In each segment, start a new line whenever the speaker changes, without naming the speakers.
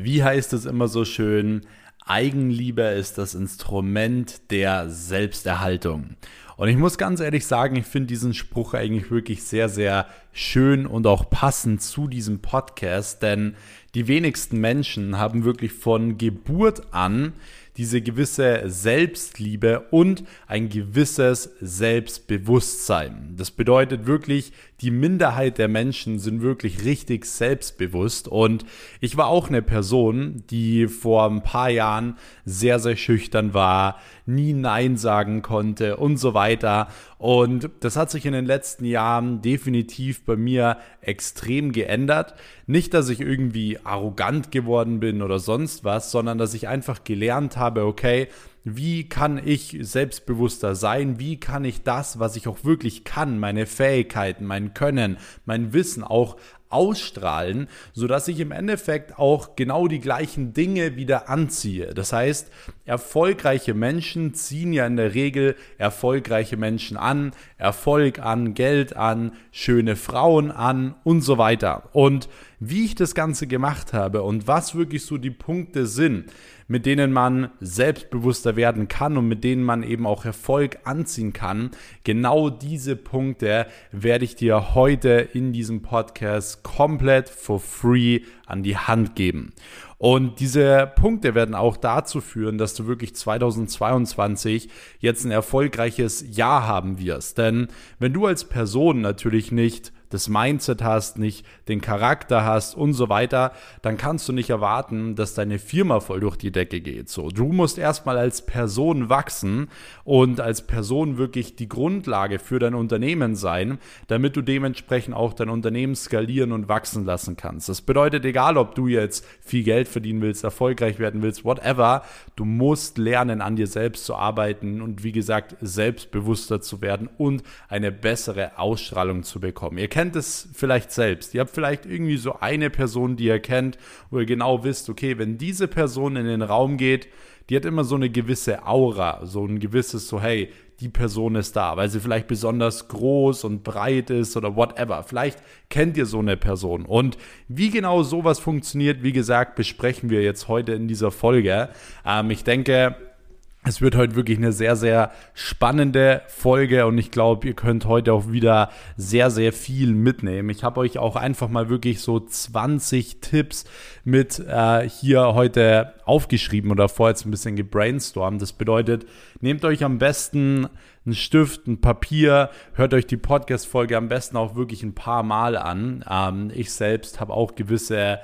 Wie heißt es immer so schön? Eigenliebe ist das Instrument der Selbsterhaltung. Und ich muss ganz ehrlich sagen, ich finde diesen Spruch eigentlich wirklich sehr, sehr schön und auch passend zu diesem Podcast, denn die wenigsten Menschen haben wirklich von Geburt an diese gewisse Selbstliebe und ein gewisses Selbstbewusstsein. Das bedeutet wirklich, die Minderheit der Menschen sind wirklich richtig selbstbewusst und ich war auch eine Person, die vor ein paar Jahren sehr, sehr schüchtern war, nie Nein sagen konnte und so weiter. Und das hat sich in den letzten Jahren definitiv bei mir extrem geändert. Nicht, dass ich irgendwie arrogant geworden bin oder sonst was, sondern dass ich einfach gelernt habe, okay, wie kann ich selbstbewusster sein? Wie kann ich das, was ich auch wirklich kann, meine Fähigkeiten, mein Können, mein Wissen auch ausstrahlen, sodass ich im Endeffekt auch genau die gleichen Dinge wieder anziehe. Das heißt, erfolgreiche Menschen ziehen ja in der Regel erfolgreiche Menschen an, Erfolg an, Geld an, schöne Frauen an und so weiter. Und wie ich das Ganze gemacht habe und was wirklich so die Punkte sind, mit denen man selbstbewusster werden kann und mit denen man eben auch Erfolg anziehen kann. Genau diese Punkte werde ich dir heute in diesem Podcast komplett for free an die Hand geben. Und diese Punkte werden auch dazu führen, dass du wirklich 2022 jetzt ein erfolgreiches Jahr haben wirst. Denn wenn du als Person natürlich nicht das Mindset hast, nicht den Charakter hast und so weiter, dann kannst du nicht erwarten, dass deine Firma voll durch die Decke geht. So, du musst erstmal als Person wachsen und als Person wirklich die Grundlage für dein Unternehmen sein, damit du dementsprechend auch dein Unternehmen skalieren und wachsen lassen kannst. Das bedeutet, egal ob du jetzt viel Geld verdienen willst, erfolgreich werden willst, whatever, du musst lernen, an dir selbst zu arbeiten und wie gesagt, selbstbewusster zu werden und eine bessere Ausstrahlung zu bekommen. Ihr kennt es vielleicht selbst. Ihr habt vielleicht irgendwie so eine Person, die ihr kennt, wo ihr genau wisst, okay, wenn diese Person in den Raum geht, die hat immer so eine gewisse Aura, so ein gewisses so, hey, die Person ist da, weil sie vielleicht besonders groß und breit ist oder whatever. Vielleicht kennt ihr so eine Person. Und wie genau sowas funktioniert, wie gesagt, besprechen wir jetzt heute in dieser Folge. Ähm, ich denke, es wird heute wirklich eine sehr, sehr spannende Folge und ich glaube, ihr könnt heute auch wieder sehr, sehr viel mitnehmen. Ich habe euch auch einfach mal wirklich so 20 Tipps mit äh, hier heute aufgeschrieben oder vorher jetzt ein bisschen gebrainstormt. Das bedeutet, nehmt euch am besten einen Stift, ein Papier, hört euch die Podcast-Folge am besten auch wirklich ein paar Mal an. Ähm, ich selbst habe auch gewisse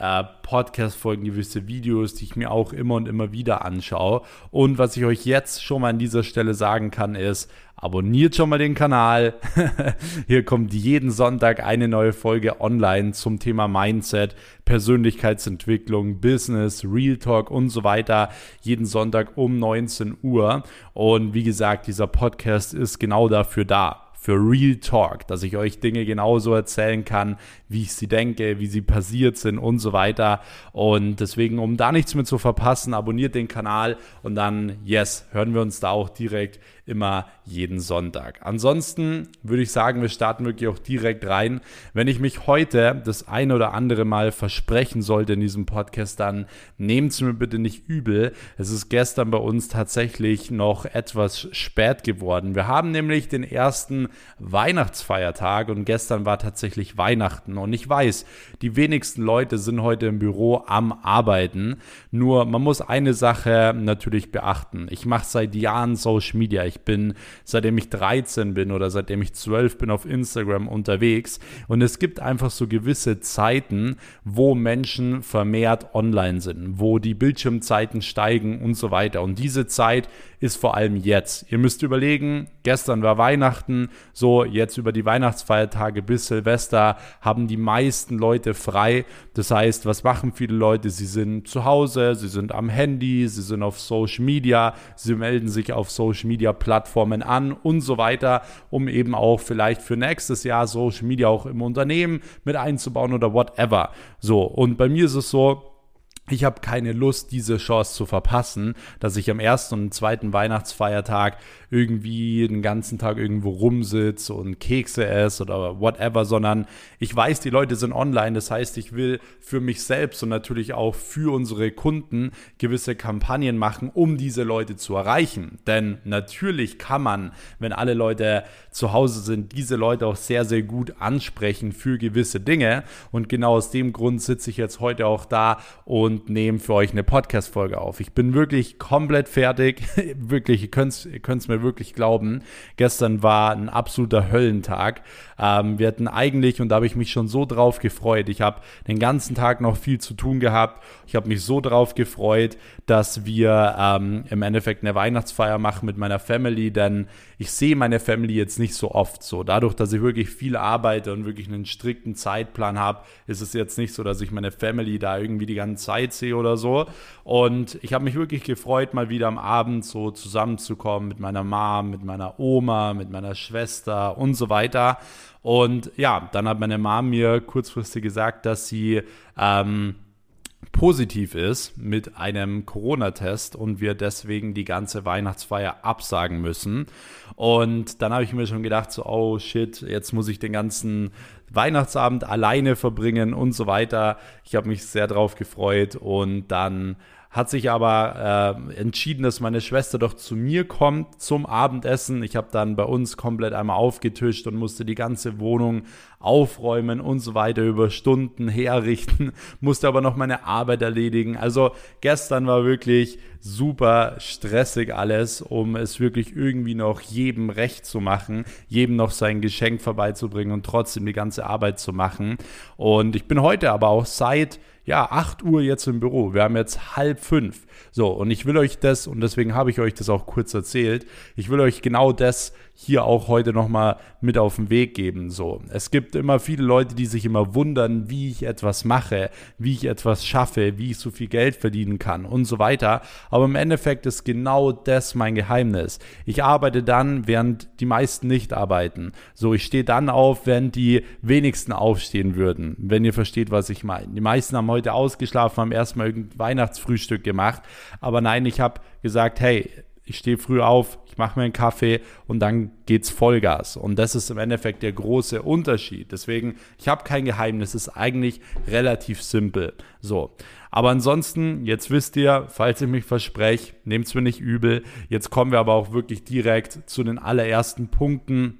äh, Podcast-Folgen, gewisse Videos, die ich mir auch immer und immer wieder anschaue. Und was ich euch jetzt schon mal an dieser Stelle sagen kann, ist, abonniert schon mal den Kanal. Hier kommt jeden Sonntag eine neue Folge online zum Thema Mindset, Persönlichkeitsentwicklung, Business, Real Talk und so weiter. Jeden Sonntag um 19 Uhr. Und wie gesagt, dieser Podcast ist genau dafür da für Real Talk, dass ich euch Dinge genauso erzählen kann, wie ich sie denke, wie sie passiert sind und so weiter. Und deswegen, um da nichts mehr zu verpassen, abonniert den Kanal und dann, yes, hören wir uns da auch direkt immer jeden Sonntag. Ansonsten würde ich sagen, wir starten wirklich auch direkt rein. Wenn ich mich heute das eine oder andere Mal versprechen sollte in diesem Podcast, dann nehmt es mir bitte nicht übel. Es ist gestern bei uns tatsächlich noch etwas spät geworden. Wir haben nämlich den ersten Weihnachtsfeiertag und gestern war tatsächlich Weihnachten. Und ich weiß, die wenigsten Leute sind heute im Büro am Arbeiten. Nur man muss eine Sache natürlich beachten. Ich mache seit Jahren Social Media. Ich bin, seitdem ich 13 bin oder seitdem ich 12 bin, auf Instagram unterwegs. Und es gibt einfach so gewisse Zeiten, wo Menschen vermehrt online sind, wo die Bildschirmzeiten steigen und so weiter. Und diese Zeit ist vor allem jetzt. Ihr müsst überlegen, gestern war Weihnachten, so jetzt über die Weihnachtsfeiertage bis Silvester haben die meisten Leute frei. Das heißt, was machen viele Leute? Sie sind zu Hause, sie sind am Handy, sie sind auf Social Media, sie melden sich auf Social Media Plattformen an und so weiter, um eben auch vielleicht für nächstes Jahr Social Media auch im Unternehmen mit einzubauen oder whatever. So, und bei mir ist es so, ich habe keine Lust, diese Chance zu verpassen, dass ich am ersten und zweiten Weihnachtsfeiertag irgendwie den ganzen Tag irgendwo rumsitze und Kekse esse oder whatever, sondern ich weiß, die Leute sind online. Das heißt, ich will für mich selbst und natürlich auch für unsere Kunden gewisse Kampagnen machen, um diese Leute zu erreichen. Denn natürlich kann man, wenn alle Leute zu Hause sind, diese Leute auch sehr, sehr gut ansprechen für gewisse Dinge. Und genau aus dem Grund sitze ich jetzt heute auch da und nehme für euch eine Podcast-Folge auf. Ich bin wirklich komplett fertig. wirklich, ihr könnt es mir wirklich glauben. Gestern war ein absoluter Höllentag. Ähm, wir hatten eigentlich, und da habe ich mich schon so drauf gefreut, ich habe den ganzen Tag noch viel zu tun gehabt. Ich habe mich so drauf gefreut, dass wir ähm, im Endeffekt eine Weihnachtsfeier machen mit meiner Family, denn ich sehe meine Family jetzt nicht so oft so. Dadurch, dass ich wirklich viel arbeite und wirklich einen strikten Zeitplan habe, ist es jetzt nicht so, dass ich meine Family da irgendwie die ganze Zeit sehe oder so. Und ich habe mich wirklich gefreut, mal wieder am Abend so zusammenzukommen mit meiner Mom, mit meiner Oma, mit meiner Schwester und so weiter. Und ja, dann hat meine Mom mir kurzfristig gesagt, dass sie ähm, positiv ist mit einem Corona-Test und wir deswegen die ganze Weihnachtsfeier absagen müssen. Und dann habe ich mir schon gedacht, so, oh shit, jetzt muss ich den ganzen Weihnachtsabend alleine verbringen und so weiter. Ich habe mich sehr drauf gefreut und dann hat sich aber äh, entschieden, dass meine Schwester doch zu mir kommt zum Abendessen. Ich habe dann bei uns komplett einmal aufgetischt und musste die ganze Wohnung aufräumen und so weiter über Stunden herrichten, musste aber noch meine Arbeit erledigen. Also gestern war wirklich super stressig alles, um es wirklich irgendwie noch jedem recht zu machen, jedem noch sein Geschenk vorbeizubringen und trotzdem die ganze Arbeit zu machen. Und ich bin heute aber auch seit ja, 8 Uhr jetzt im Büro. Wir haben jetzt halb fünf. So, und ich will euch das, und deswegen habe ich euch das auch kurz erzählt, ich will euch genau das hier auch heute nochmal mit auf den Weg geben. So, es gibt immer viele Leute, die sich immer wundern, wie ich etwas mache, wie ich etwas schaffe, wie ich so viel Geld verdienen kann und so weiter. Aber im Endeffekt ist genau das mein Geheimnis. Ich arbeite dann, während die meisten nicht arbeiten. So, ich stehe dann auf, während die wenigsten aufstehen würden, wenn ihr versteht, was ich meine. Die meisten haben heute ausgeschlafen, haben erstmal irgendein Weihnachtsfrühstück gemacht. Aber nein, ich habe gesagt, hey, ich stehe früh auf, mache mir einen Kaffee und dann geht's Vollgas. Und das ist im Endeffekt der große Unterschied. Deswegen, ich habe kein Geheimnis, ist eigentlich relativ simpel. So. Aber ansonsten, jetzt wisst ihr, falls ich mich verspreche, nehmt es mir nicht übel. Jetzt kommen wir aber auch wirklich direkt zu den allerersten Punkten,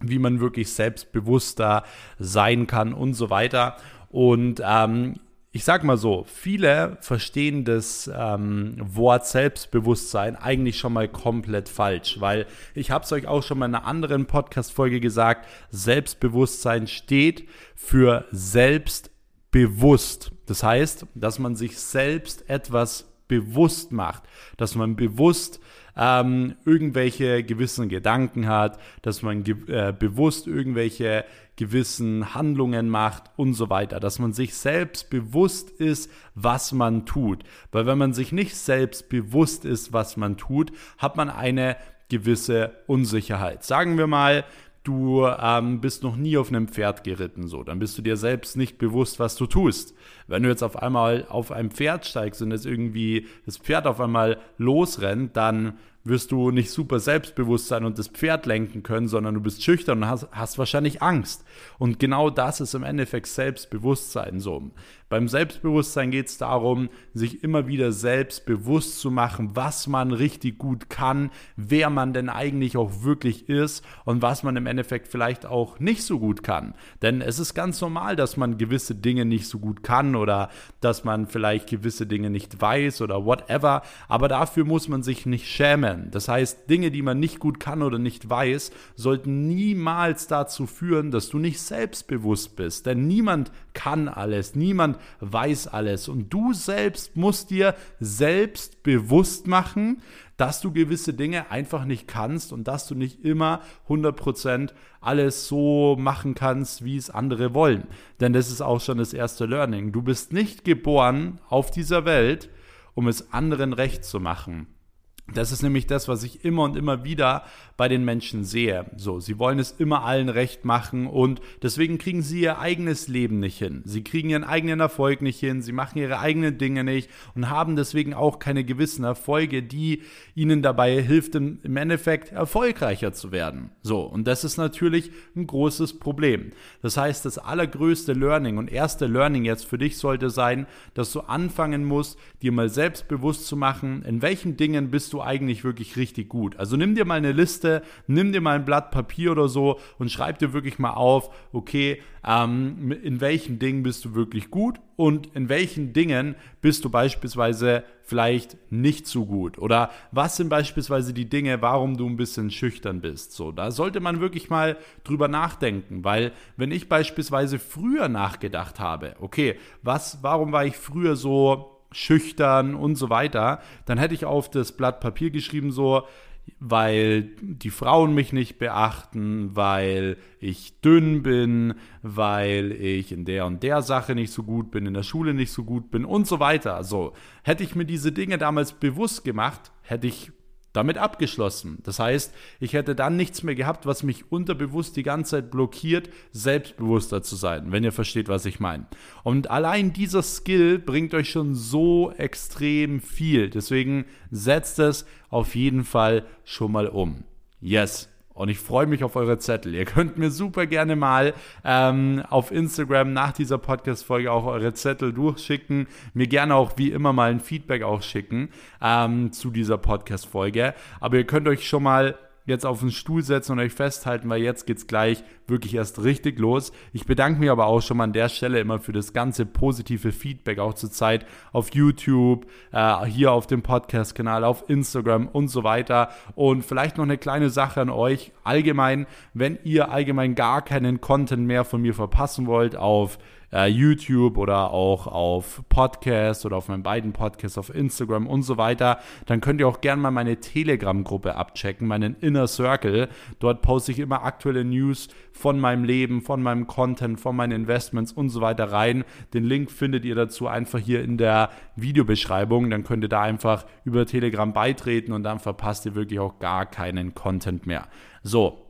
wie man wirklich selbstbewusster sein kann und so weiter. Und ähm, ich sag mal so, viele verstehen das ähm, Wort Selbstbewusstsein eigentlich schon mal komplett falsch, weil ich habe es euch auch schon mal in einer anderen Podcast-Folge gesagt, Selbstbewusstsein steht für selbstbewusst. Das heißt, dass man sich selbst etwas bewusst macht, dass man bewusst ähm, irgendwelche gewissen Gedanken hat, dass man ge äh, bewusst irgendwelche gewissen Handlungen macht und so weiter, dass man sich selbst bewusst ist, was man tut. Weil wenn man sich nicht selbst bewusst ist, was man tut, hat man eine gewisse Unsicherheit. Sagen wir mal, du ähm, bist noch nie auf einem Pferd geritten, so, dann bist du dir selbst nicht bewusst, was du tust. Wenn du jetzt auf einmal auf ein Pferd steigst und jetzt irgendwie das Pferd auf einmal losrennt, dann wirst du nicht super selbstbewusst sein und das Pferd lenken können, sondern du bist schüchtern und hast, hast wahrscheinlich Angst. Und genau das ist im Endeffekt Selbstbewusstsein so. Beim Selbstbewusstsein geht es darum, sich immer wieder selbst bewusst zu machen, was man richtig gut kann, wer man denn eigentlich auch wirklich ist und was man im Endeffekt vielleicht auch nicht so gut kann. Denn es ist ganz normal, dass man gewisse Dinge nicht so gut kann oder dass man vielleicht gewisse Dinge nicht weiß oder whatever. Aber dafür muss man sich nicht schämen. Das heißt, Dinge, die man nicht gut kann oder nicht weiß, sollten niemals dazu führen, dass du nicht selbstbewusst bist. Denn niemand kann alles, niemand weiß alles. Und du selbst musst dir selbst bewusst machen, dass du gewisse Dinge einfach nicht kannst und dass du nicht immer 100% alles so machen kannst, wie es andere wollen. Denn das ist auch schon das erste Learning. Du bist nicht geboren auf dieser Welt, um es anderen recht zu machen. Das ist nämlich das, was ich immer und immer wieder bei den Menschen sehe. So, sie wollen es immer allen recht machen und deswegen kriegen sie ihr eigenes Leben nicht hin. Sie kriegen ihren eigenen Erfolg nicht hin, sie machen ihre eigenen Dinge nicht und haben deswegen auch keine gewissen Erfolge, die ihnen dabei hilft, im Endeffekt erfolgreicher zu werden. So, und das ist natürlich ein großes Problem. Das heißt, das allergrößte Learning und erste Learning jetzt für dich sollte sein, dass du anfangen musst, dir mal selbstbewusst zu machen, in welchen Dingen bist du eigentlich wirklich richtig gut. Also nimm dir mal eine Liste, nimm dir mal ein Blatt Papier oder so und schreib dir wirklich mal auf, okay, ähm, in welchen Dingen bist du wirklich gut und in welchen Dingen bist du beispielsweise vielleicht nicht so gut oder was sind beispielsweise die Dinge, warum du ein bisschen schüchtern bist. So, da sollte man wirklich mal drüber nachdenken, weil wenn ich beispielsweise früher nachgedacht habe, okay, was, warum war ich früher so schüchtern und so weiter, dann hätte ich auf das Blatt Papier geschrieben so, weil die Frauen mich nicht beachten, weil ich dünn bin, weil ich in der und der Sache nicht so gut bin, in der Schule nicht so gut bin und so weiter. Also hätte ich mir diese Dinge damals bewusst gemacht, hätte ich damit abgeschlossen. Das heißt, ich hätte dann nichts mehr gehabt, was mich unterbewusst die ganze Zeit blockiert, selbstbewusster zu sein, wenn ihr versteht, was ich meine. Und allein dieser Skill bringt euch schon so extrem viel. Deswegen setzt es auf jeden Fall schon mal um. Yes. Und ich freue mich auf eure Zettel. Ihr könnt mir super gerne mal ähm, auf Instagram nach dieser Podcast-Folge auch eure Zettel durchschicken. Mir gerne auch wie immer mal ein Feedback auch schicken ähm, zu dieser Podcast-Folge. Aber ihr könnt euch schon mal jetzt auf den Stuhl setzen und euch festhalten, weil jetzt geht's gleich wirklich erst richtig los. Ich bedanke mich aber auch schon mal an der Stelle immer für das ganze positive Feedback, auch zur Zeit auf YouTube, äh, hier auf dem Podcast-Kanal, auf Instagram und so weiter. Und vielleicht noch eine kleine Sache an euch. Allgemein, wenn ihr allgemein gar keinen Content mehr von mir verpassen wollt auf äh, YouTube oder auch auf Podcast oder auf meinen beiden Podcasts auf Instagram und so weiter, dann könnt ihr auch gerne mal meine Telegram-Gruppe abchecken, meinen Inner Circle. Dort poste ich immer aktuelle News von meinem Leben, von meinem Content, von meinen Investments und so weiter rein. Den Link findet ihr dazu einfach hier in der Videobeschreibung. Dann könnt ihr da einfach über Telegram beitreten und dann verpasst ihr wirklich auch gar keinen Content mehr. So,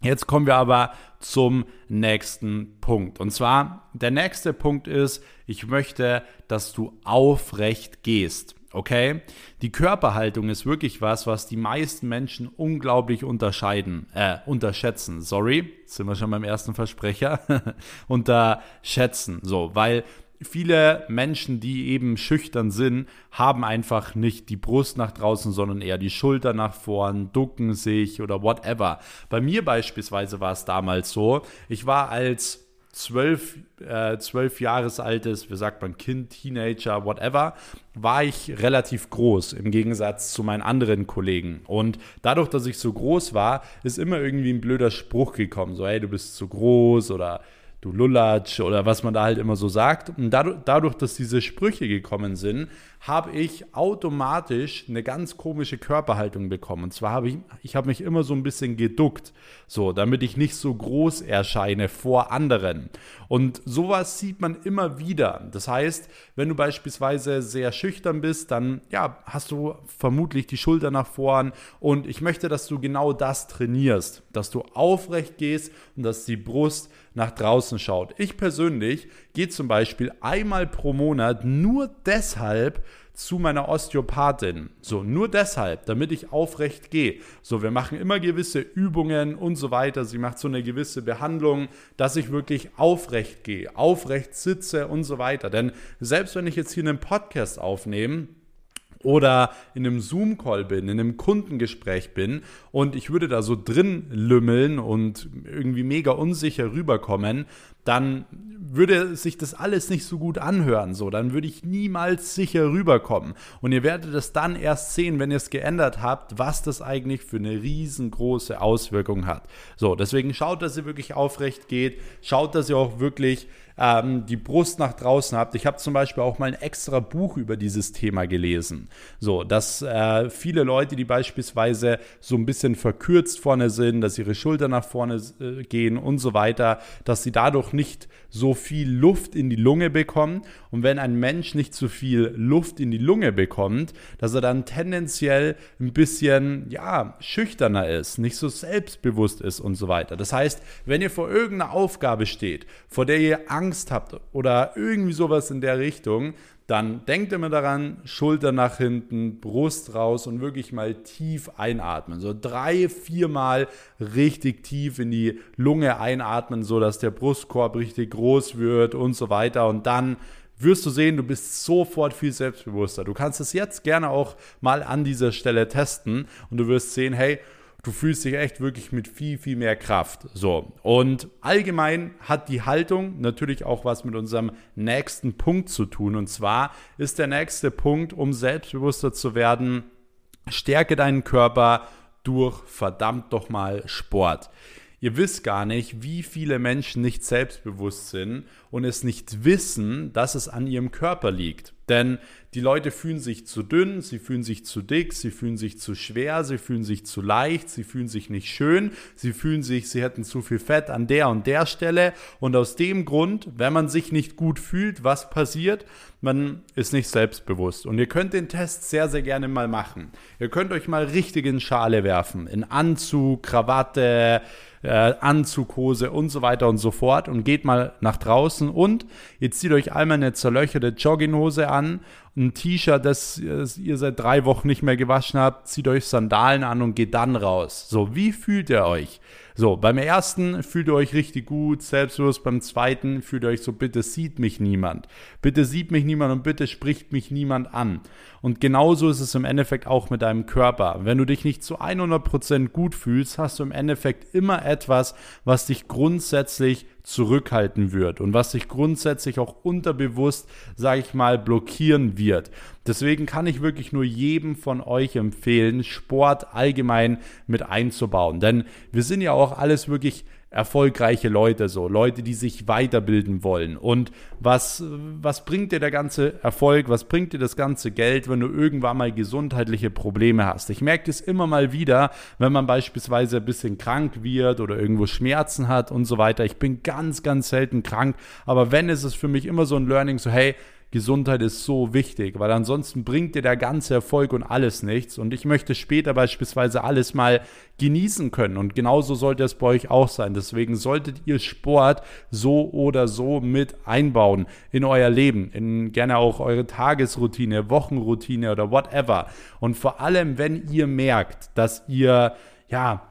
Jetzt kommen wir aber zum nächsten Punkt. Und zwar, der nächste Punkt ist, ich möchte, dass du aufrecht gehst. Okay? Die Körperhaltung ist wirklich was, was die meisten Menschen unglaublich unterscheiden, äh, unterschätzen. Sorry, sind wir schon beim ersten Versprecher. unterschätzen. So, weil viele Menschen, die eben schüchtern sind, haben einfach nicht die Brust nach draußen, sondern eher die Schulter nach vorn, ducken sich oder whatever. Bei mir beispielsweise war es damals so, ich war als zwölf, äh, zwölf Jahres altes, wie sagt man, Kind, Teenager, whatever, war ich relativ groß im Gegensatz zu meinen anderen Kollegen. Und dadurch, dass ich so groß war, ist immer irgendwie ein blöder Spruch gekommen, so, hey, du bist zu groß oder du Lullatsch oder was man da halt immer so sagt. Und dadurch, dadurch dass diese Sprüche gekommen sind, habe ich automatisch eine ganz komische Körperhaltung bekommen. Und zwar habe ich, ich habe mich immer so ein bisschen geduckt, so, damit ich nicht so groß erscheine vor anderen. Und sowas sieht man immer wieder. Das heißt, wenn du beispielsweise sehr schüchtern bist, dann ja, hast du vermutlich die Schulter nach vorn. Und ich möchte, dass du genau das trainierst, dass du aufrecht gehst und dass die Brust nach draußen schaut. Ich persönlich gehe zum Beispiel einmal pro Monat nur deshalb zu meiner Osteopathin. So, nur deshalb, damit ich aufrecht gehe. So, wir machen immer gewisse Übungen und so weiter. Sie macht so eine gewisse Behandlung, dass ich wirklich aufrecht gehe, aufrecht sitze und so weiter. Denn selbst wenn ich jetzt hier einen Podcast aufnehme, oder in einem Zoom-Call bin, in einem Kundengespräch bin und ich würde da so drin lümmeln und irgendwie mega unsicher rüberkommen, dann würde sich das alles nicht so gut anhören. So, dann würde ich niemals sicher rüberkommen. Und ihr werdet es dann erst sehen, wenn ihr es geändert habt, was das eigentlich für eine riesengroße Auswirkung hat. So, deswegen schaut, dass ihr wirklich aufrecht geht. Schaut, dass ihr auch wirklich ähm, die Brust nach draußen habt. Ich habe zum Beispiel auch mal ein extra Buch über dieses Thema gelesen. So, dass äh, viele Leute, die beispielsweise so ein bisschen verkürzt vorne sind, dass ihre Schultern nach vorne äh, gehen und so weiter, dass sie dadurch nicht so viel Luft in die Lunge bekommen. Und wenn ein Mensch nicht so viel Luft in die Lunge bekommt, dass er dann tendenziell ein bisschen, ja, schüchterner ist, nicht so selbstbewusst ist und so weiter. Das heißt, wenn ihr vor irgendeiner Aufgabe steht, vor der ihr Angst habt oder irgendwie sowas in der Richtung, dann denkt immer daran, Schulter nach hinten, Brust raus und wirklich mal tief einatmen. So drei, viermal richtig tief in die Lunge einatmen, so dass der Brustkorb richtig groß wird und so weiter. Und dann wirst du sehen, du bist sofort viel selbstbewusster. Du kannst es jetzt gerne auch mal an dieser Stelle testen und du wirst sehen, hey, du fühlst dich echt wirklich mit viel, viel mehr Kraft. So. Und allgemein hat die Haltung natürlich auch was mit unserem nächsten Punkt zu tun. Und zwar ist der nächste Punkt, um selbstbewusster zu werden, stärke deinen Körper durch verdammt doch mal Sport. Ihr wisst gar nicht, wie viele Menschen nicht selbstbewusst sind und es nicht wissen, dass es an ihrem Körper liegt. Denn die Leute fühlen sich zu dünn, sie fühlen sich zu dick, sie fühlen sich zu schwer, sie fühlen sich zu leicht, sie fühlen sich nicht schön, sie fühlen sich, sie hätten zu viel Fett an der und der Stelle. Und aus dem Grund, wenn man sich nicht gut fühlt, was passiert? Man ist nicht selbstbewusst. Und ihr könnt den Test sehr, sehr gerne mal machen. Ihr könnt euch mal richtig in Schale werfen. In Anzug, Krawatte, äh, Anzughose und so weiter und so fort und geht mal nach draußen und ihr zieht euch einmal eine zerlöcherte Jogginghose an, ein T-Shirt, das ihr seit drei Wochen nicht mehr gewaschen habt, zieht euch Sandalen an und geht dann raus. So, wie fühlt ihr euch? So, beim ersten fühlt ihr euch richtig gut, selbstbewusst. Beim zweiten fühlt ihr euch so, bitte sieht mich niemand. Bitte sieht mich niemand und bitte spricht mich niemand an. Und genauso ist es im Endeffekt auch mit deinem Körper. Wenn du dich nicht zu 100% gut fühlst, hast du im Endeffekt immer etwas, was dich grundsätzlich zurückhalten wird und was sich grundsätzlich auch unterbewusst, sage ich mal, blockieren wird. Deswegen kann ich wirklich nur jedem von euch empfehlen, Sport allgemein mit einzubauen. Denn wir sind ja auch alles wirklich erfolgreiche Leute so, Leute, die sich weiterbilden wollen. Und was, was bringt dir der ganze Erfolg, was bringt dir das ganze Geld, wenn du irgendwann mal gesundheitliche Probleme hast? Ich merke das immer mal wieder, wenn man beispielsweise ein bisschen krank wird oder irgendwo Schmerzen hat und so weiter. Ich bin ganz, ganz selten krank, aber wenn ist es für mich immer so ein Learning, so hey, Gesundheit ist so wichtig, weil ansonsten bringt dir der ganze Erfolg und alles nichts. Und ich möchte später beispielsweise alles mal genießen können. Und genauso sollte es bei euch auch sein. Deswegen solltet ihr Sport so oder so mit einbauen in euer Leben, in gerne auch eure Tagesroutine, Wochenroutine oder whatever. Und vor allem, wenn ihr merkt, dass ihr ja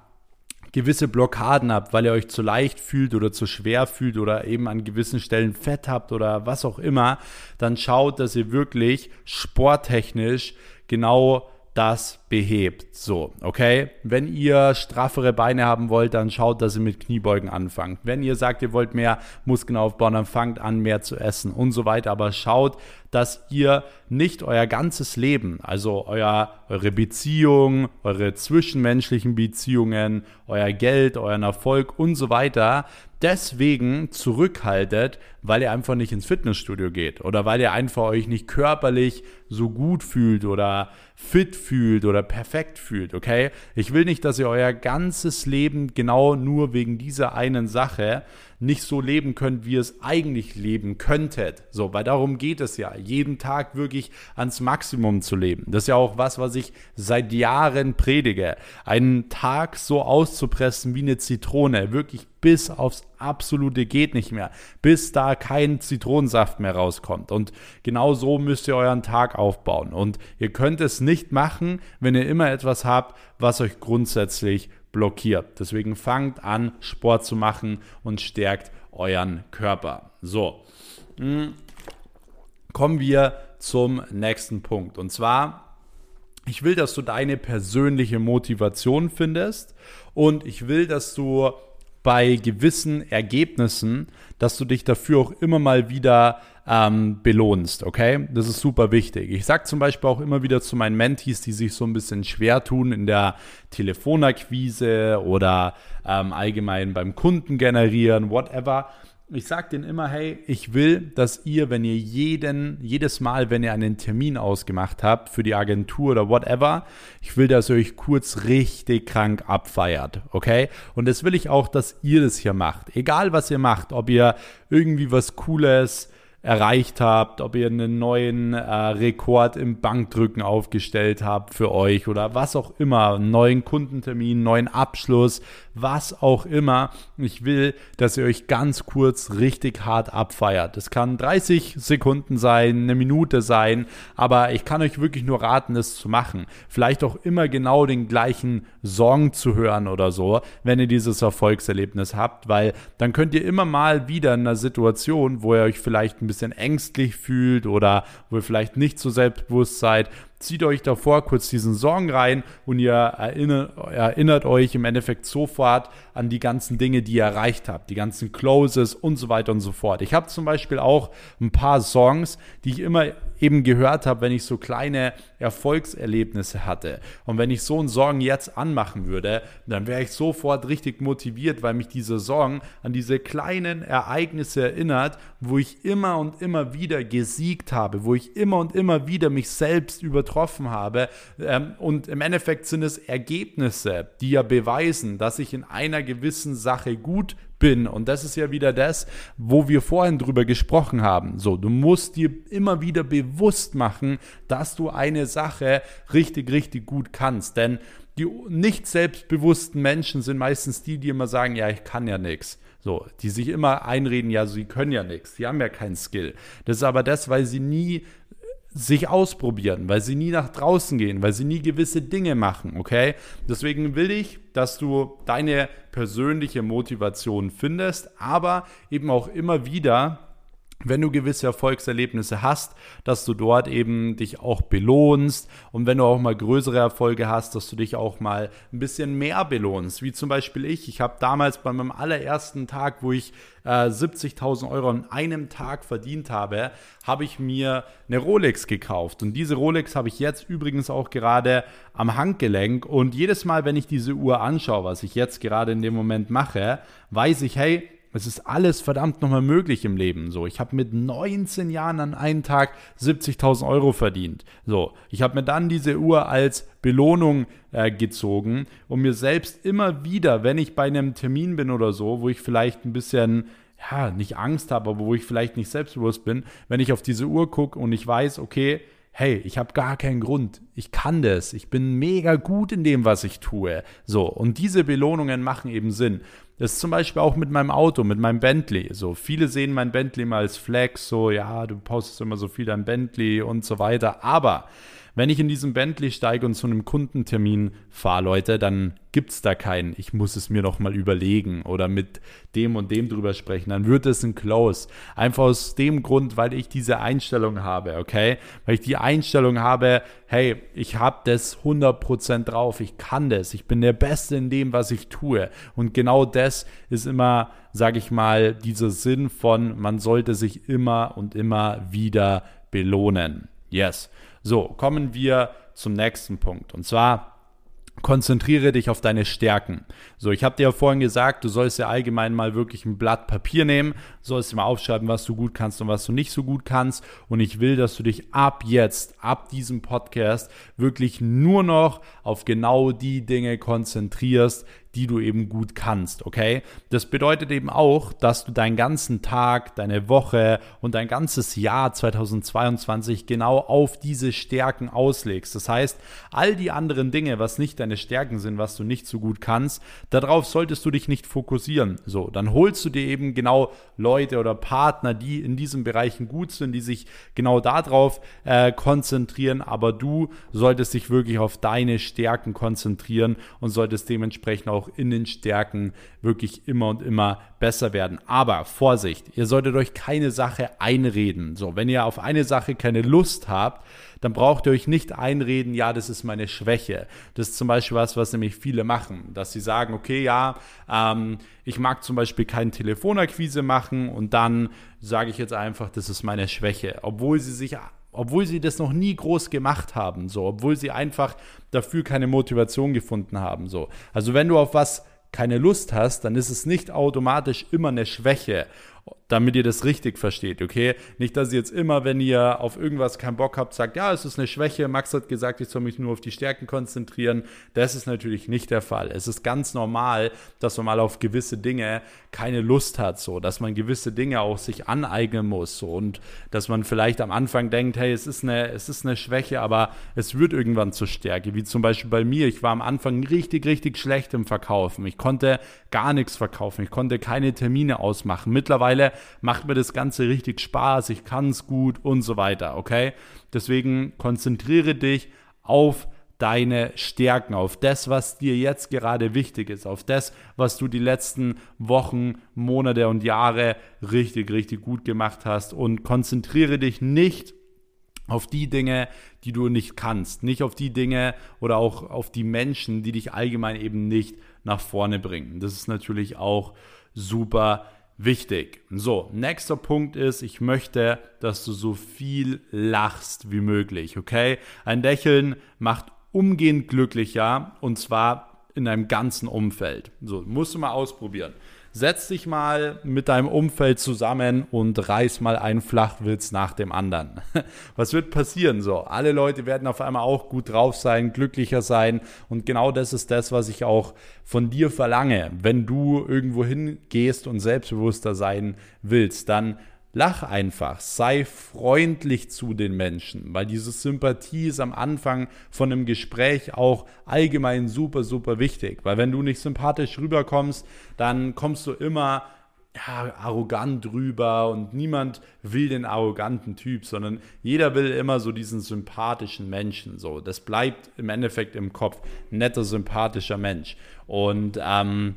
gewisse Blockaden habt, weil ihr euch zu leicht fühlt oder zu schwer fühlt oder eben an gewissen Stellen Fett habt oder was auch immer, dann schaut, dass ihr wirklich sporttechnisch genau das behebt. So, okay? Wenn ihr straffere Beine haben wollt, dann schaut, dass ihr mit Kniebeugen anfangt. Wenn ihr sagt, ihr wollt mehr Muskeln aufbauen, dann fangt an, mehr zu essen und so weiter. Aber schaut, dass ihr nicht euer ganzes Leben, also euer, eure Beziehung, eure zwischenmenschlichen Beziehungen, euer Geld, euren Erfolg und so weiter, deswegen zurückhaltet, weil ihr einfach nicht ins Fitnessstudio geht oder weil ihr einfach euch nicht körperlich so gut fühlt oder fit fühlt oder perfekt fühlt, okay? Ich will nicht, dass ihr euer ganzes Leben genau nur wegen dieser einen Sache nicht so leben könnt, wie ihr es eigentlich leben könntet. So, weil darum geht es ja, jeden Tag wirklich ans Maximum zu leben. Das ist ja auch was, was ich seit Jahren predige. Einen Tag so auszupressen wie eine Zitrone, wirklich bis aufs absolute geht nicht mehr, bis da kein Zitronensaft mehr rauskommt. Und genau so müsst ihr euren Tag aufbauen. Und ihr könnt es nicht machen, wenn ihr immer etwas habt, was euch grundsätzlich blockiert. Deswegen fangt an, Sport zu machen und stärkt euren Körper. So, hm. kommen wir zum nächsten Punkt. Und zwar, ich will, dass du deine persönliche Motivation findest und ich will, dass du bei gewissen Ergebnissen, dass du dich dafür auch immer mal wieder ähm, belohnst, okay? Das ist super wichtig. Ich sage zum Beispiel auch immer wieder zu meinen Mentees, die sich so ein bisschen schwer tun in der Telefonakquise oder ähm, allgemein beim Kunden generieren, whatever ich sage denen immer, hey, ich will, dass ihr, wenn ihr jeden, jedes Mal, wenn ihr einen Termin ausgemacht habt für die Agentur oder whatever, ich will, dass ihr euch kurz richtig krank abfeiert, okay? Und das will ich auch, dass ihr das hier macht. Egal, was ihr macht, ob ihr irgendwie was Cooles, erreicht habt, ob ihr einen neuen äh, Rekord im Bankdrücken aufgestellt habt für euch oder was auch immer, einen neuen Kundentermin, neuen Abschluss, was auch immer. Ich will, dass ihr euch ganz kurz richtig hart abfeiert. Das kann 30 Sekunden sein, eine Minute sein, aber ich kann euch wirklich nur raten, es zu machen. Vielleicht auch immer genau den gleichen Song zu hören oder so, wenn ihr dieses Erfolgserlebnis habt, weil dann könnt ihr immer mal wieder in einer Situation, wo ihr euch vielleicht ein bisschen bisschen ängstlich fühlt oder wo ihr vielleicht nicht so selbstbewusst seid, zieht euch davor kurz diesen Song rein und ihr erinnert, erinnert, euch im Endeffekt sofort an die ganzen Dinge, die ihr erreicht habt, die ganzen Closes und so weiter und so fort. Ich habe zum Beispiel auch ein paar Songs, die ich immer eben gehört habe, wenn ich so kleine Erfolgserlebnisse hatte. Und wenn ich so einen Song jetzt anmachen würde, dann wäre ich sofort richtig motiviert, weil mich dieser Song an diese kleinen Ereignisse erinnert, wo ich immer und immer wieder gesiegt habe, wo ich immer und immer wieder mich selbst übertroffen habe. Ähm, und im Endeffekt sind es Ergebnisse, die ja beweisen, dass ich in einer gewissen Sache gut bin. Und das ist ja wieder das, wo wir vorhin drüber gesprochen haben. So, du musst dir immer wieder bewusst machen, dass du eine Sache richtig, richtig gut kannst. Denn die nicht selbstbewussten Menschen sind meistens die, die immer sagen, ja, ich kann ja nichts. So, die sich immer einreden, ja, sie können ja nichts, sie haben ja keinen Skill. Das ist aber das, weil sie nie sich ausprobieren, weil sie nie nach draußen gehen, weil sie nie gewisse Dinge machen, okay? Deswegen will ich, dass du deine persönliche Motivation findest, aber eben auch immer wieder wenn du gewisse Erfolgserlebnisse hast, dass du dort eben dich auch belohnst. Und wenn du auch mal größere Erfolge hast, dass du dich auch mal ein bisschen mehr belohnst, wie zum Beispiel ich. Ich habe damals bei meinem allerersten Tag, wo ich äh, 70.000 Euro an einem Tag verdient habe, habe ich mir eine Rolex gekauft. Und diese Rolex habe ich jetzt übrigens auch gerade am Handgelenk. Und jedes Mal, wenn ich diese Uhr anschaue, was ich jetzt gerade in dem Moment mache, weiß ich, hey, es ist alles verdammt nochmal möglich im Leben. So, ich habe mit 19 Jahren an einem Tag 70.000 Euro verdient. So, ich habe mir dann diese Uhr als Belohnung äh, gezogen, um mir selbst immer wieder, wenn ich bei einem Termin bin oder so, wo ich vielleicht ein bisschen ja, nicht Angst habe, aber wo ich vielleicht nicht selbstbewusst bin, wenn ich auf diese Uhr gucke und ich weiß, okay, hey, ich habe gar keinen Grund, ich kann das, ich bin mega gut in dem, was ich tue. So, und diese Belohnungen machen eben Sinn. Das ist zum Beispiel auch mit meinem Auto, mit meinem Bentley. So, viele sehen mein Bentley mal als Flex, so, ja, du postest immer so viel dein Bentley und so weiter. Aber wenn ich in diesen Bentley steige und zu einem Kundentermin fahre, Leute, dann gibt es da keinen, ich muss es mir noch mal überlegen oder mit dem und dem drüber sprechen. Dann wird es ein Close. Einfach aus dem Grund, weil ich diese Einstellung habe, okay? Weil ich die Einstellung habe, hey, ich habe das 100% drauf, ich kann das, ich bin der Beste in dem, was ich tue. Und genau das ist immer, sage ich mal, dieser Sinn von, man sollte sich immer und immer wieder belohnen. Yes. So, kommen wir zum nächsten Punkt. Und zwar konzentriere dich auf deine Stärken. So, ich habe dir ja vorhin gesagt, du sollst ja allgemein mal wirklich ein Blatt Papier nehmen, sollst dir mal aufschreiben, was du gut kannst und was du nicht so gut kannst. Und ich will, dass du dich ab jetzt, ab diesem Podcast, wirklich nur noch auf genau die Dinge konzentrierst, die du eben gut kannst, okay? Das bedeutet eben auch, dass du deinen ganzen Tag, deine Woche und dein ganzes Jahr 2022 genau auf diese Stärken auslegst. Das heißt, all die anderen Dinge, was nicht deine Stärken sind, was du nicht so gut kannst, darauf solltest du dich nicht fokussieren. So, dann holst du dir eben genau Leute oder Partner, die in diesen Bereichen gut sind, die sich genau darauf äh, konzentrieren, aber du solltest dich wirklich auf deine Stärken konzentrieren und solltest dementsprechend auch in den Stärken wirklich immer und immer besser werden. Aber Vorsicht, ihr solltet euch keine Sache einreden. So, wenn ihr auf eine Sache keine Lust habt, dann braucht ihr euch nicht einreden, ja, das ist meine Schwäche. Das ist zum Beispiel was, was nämlich viele machen, dass sie sagen, okay, ja, ähm, ich mag zum Beispiel keine Telefonakquise machen und dann sage ich jetzt einfach, das ist meine Schwäche, obwohl sie sich obwohl sie das noch nie groß gemacht haben, so, obwohl sie einfach dafür keine Motivation gefunden haben, so. Also wenn du auf was keine Lust hast, dann ist es nicht automatisch immer eine Schwäche. Damit ihr das richtig versteht, okay? Nicht, dass ihr jetzt immer, wenn ihr auf irgendwas keinen Bock habt, sagt, ja, es ist eine Schwäche. Max hat gesagt, ich soll mich nur auf die Stärken konzentrieren. Das ist natürlich nicht der Fall. Es ist ganz normal, dass man mal auf gewisse Dinge keine Lust hat, so, dass man gewisse Dinge auch sich aneignen muss, so, und dass man vielleicht am Anfang denkt, hey, es ist eine, es ist eine Schwäche, aber es wird irgendwann zur Stärke, wie zum Beispiel bei mir. Ich war am Anfang richtig, richtig schlecht im Verkaufen. Ich konnte gar nichts verkaufen. Ich konnte keine Termine ausmachen. Mittlerweile macht mir das Ganze richtig Spaß, ich kann es gut und so weiter, okay? Deswegen konzentriere dich auf deine Stärken, auf das, was dir jetzt gerade wichtig ist, auf das, was du die letzten Wochen, Monate und Jahre richtig, richtig gut gemacht hast und konzentriere dich nicht auf die Dinge, die du nicht kannst, nicht auf die Dinge oder auch auf die Menschen, die dich allgemein eben nicht nach vorne bringen. Das ist natürlich auch super wichtig. So, nächster Punkt ist, ich möchte, dass du so viel lachst wie möglich, okay? Ein Lächeln macht umgehend glücklicher und zwar in deinem ganzen Umfeld. So, musst du mal ausprobieren. Setz dich mal mit deinem Umfeld zusammen und reiß mal einen Flachwitz nach dem anderen. Was wird passieren so? Alle Leute werden auf einmal auch gut drauf sein, glücklicher sein und genau das ist das, was ich auch von dir verlange. Wenn du irgendwo hingehst und selbstbewusster sein willst, dann Lach einfach, sei freundlich zu den Menschen, weil diese Sympathie ist am Anfang von einem Gespräch auch allgemein super, super wichtig. Weil wenn du nicht sympathisch rüberkommst, dann kommst du immer ja, arrogant rüber und niemand will den arroganten Typ, sondern jeder will immer so diesen sympathischen Menschen. So, das bleibt im Endeffekt im Kopf. Netter, sympathischer Mensch. Und ähm,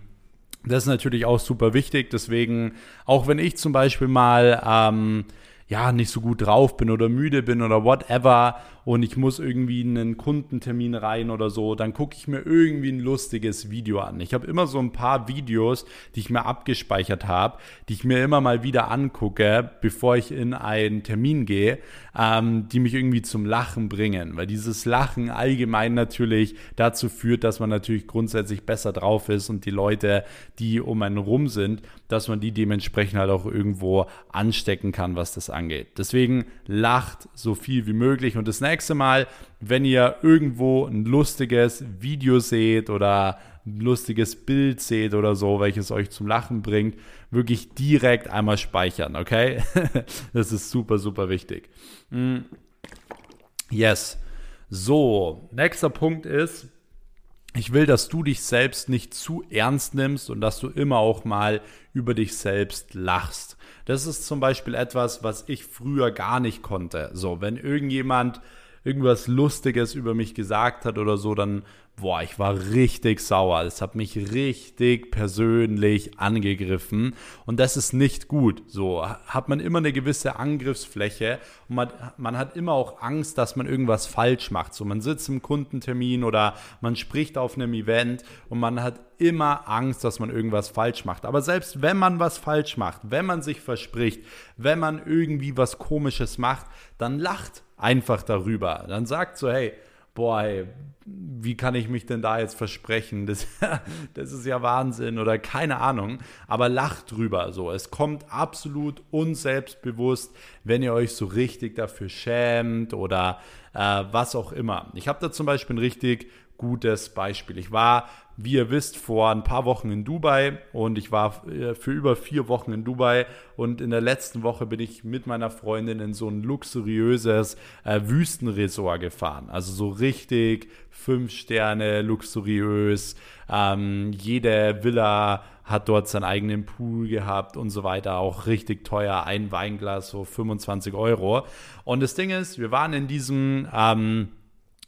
das ist natürlich auch super wichtig. Deswegen, auch wenn ich zum Beispiel mal ähm, ja nicht so gut drauf bin oder müde bin oder whatever und ich muss irgendwie einen Kundentermin rein oder so, dann gucke ich mir irgendwie ein lustiges Video an. Ich habe immer so ein paar Videos, die ich mir abgespeichert habe, die ich mir immer mal wieder angucke, bevor ich in einen Termin gehe, ähm, die mich irgendwie zum Lachen bringen, weil dieses Lachen allgemein natürlich dazu führt, dass man natürlich grundsätzlich besser drauf ist und die Leute, die um einen rum sind, dass man die dementsprechend halt auch irgendwo anstecken kann, was das angeht. Deswegen lacht so viel wie möglich und das nächste Mal, wenn ihr irgendwo ein lustiges Video seht oder ein lustiges Bild seht oder so, welches euch zum Lachen bringt, wirklich direkt einmal speichern, okay? das ist super, super wichtig. Mm. Yes. So, nächster Punkt ist, ich will, dass du dich selbst nicht zu ernst nimmst und dass du immer auch mal über dich selbst lachst. Das ist zum Beispiel etwas, was ich früher gar nicht konnte. So, wenn irgendjemand irgendwas Lustiges über mich gesagt hat oder so, dann, boah, ich war richtig sauer. Das hat mich richtig persönlich angegriffen und das ist nicht gut. So hat man immer eine gewisse Angriffsfläche und man, man hat immer auch Angst, dass man irgendwas falsch macht. So man sitzt im Kundentermin oder man spricht auf einem Event und man hat immer Angst, dass man irgendwas falsch macht. Aber selbst wenn man was falsch macht, wenn man sich verspricht, wenn man irgendwie was Komisches macht, dann lacht einfach darüber. Dann sagt so, hey, boah, ey, wie kann ich mich denn da jetzt versprechen? Das, das ist ja Wahnsinn oder keine Ahnung. Aber lacht drüber so. Es kommt absolut unselbstbewusst, wenn ihr euch so richtig dafür schämt oder äh, was auch immer. Ich habe da zum Beispiel ein richtig gutes Beispiel. Ich war wie ihr wisst, vor ein paar Wochen in Dubai und ich war äh, für über vier Wochen in Dubai und in der letzten Woche bin ich mit meiner Freundin in so ein luxuriöses äh, Wüstenresort gefahren. Also so richtig fünf Sterne, luxuriös. Ähm, jede Villa hat dort seinen eigenen Pool gehabt und so weiter. Auch richtig teuer, ein Weinglas, so 25 Euro. Und das Ding ist, wir waren in diesem... Ähm,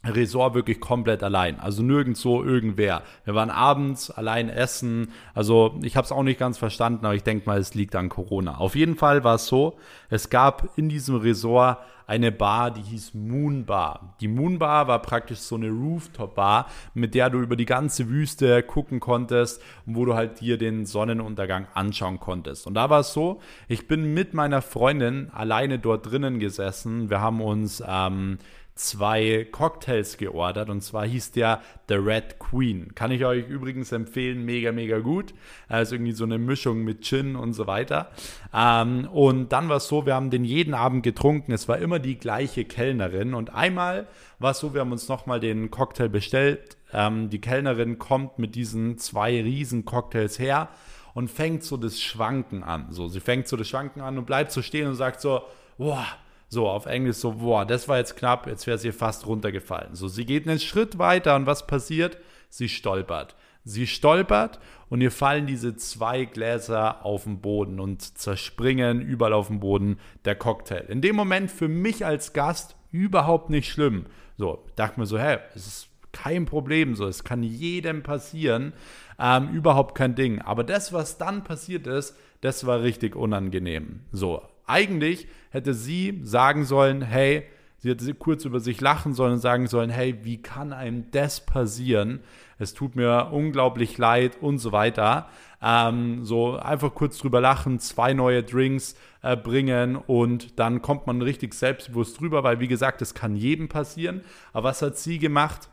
Resort wirklich komplett allein. Also nirgendwo irgendwer. Wir waren abends allein essen. Also ich habe es auch nicht ganz verstanden, aber ich denke mal, es liegt an Corona. Auf jeden Fall war es so, es gab in diesem Resort eine Bar, die hieß Moon Bar. Die Moon Bar war praktisch so eine Rooftop-Bar, mit der du über die ganze Wüste gucken konntest und wo du halt dir den Sonnenuntergang anschauen konntest. Und da war es so, ich bin mit meiner Freundin alleine dort drinnen gesessen. Wir haben uns ähm, zwei Cocktails geordert und zwar hieß der The Red Queen. Kann ich euch übrigens empfehlen, mega, mega gut. Also irgendwie so eine Mischung mit Gin und so weiter. Ähm, und dann war es so, wir haben den jeden Abend getrunken. Es war immer die gleiche Kellnerin und einmal war es so, wir haben uns nochmal den Cocktail bestellt. Ähm, die Kellnerin kommt mit diesen zwei riesen Cocktails her und fängt so das Schwanken an. So, sie fängt so das Schwanken an und bleibt so stehen und sagt so, boah, so, auf Englisch so, boah, das war jetzt knapp, jetzt wäre sie fast runtergefallen. So, sie geht einen Schritt weiter und was passiert? Sie stolpert. Sie stolpert und ihr fallen diese zwei Gläser auf den Boden und zerspringen überall auf dem Boden der Cocktail. In dem Moment für mich als Gast überhaupt nicht schlimm. So, dachte mir so, hä, es ist kein Problem, so, es kann jedem passieren, ähm, überhaupt kein Ding. Aber das, was dann passiert ist, das war richtig unangenehm. So, eigentlich hätte sie sagen sollen, hey, sie hätte kurz über sich lachen sollen und sagen sollen, hey, wie kann einem das passieren? Es tut mir unglaublich leid und so weiter. Ähm, so einfach kurz drüber lachen, zwei neue Drinks äh, bringen und dann kommt man richtig selbstbewusst drüber, weil wie gesagt, es kann jedem passieren. Aber was hat sie gemacht?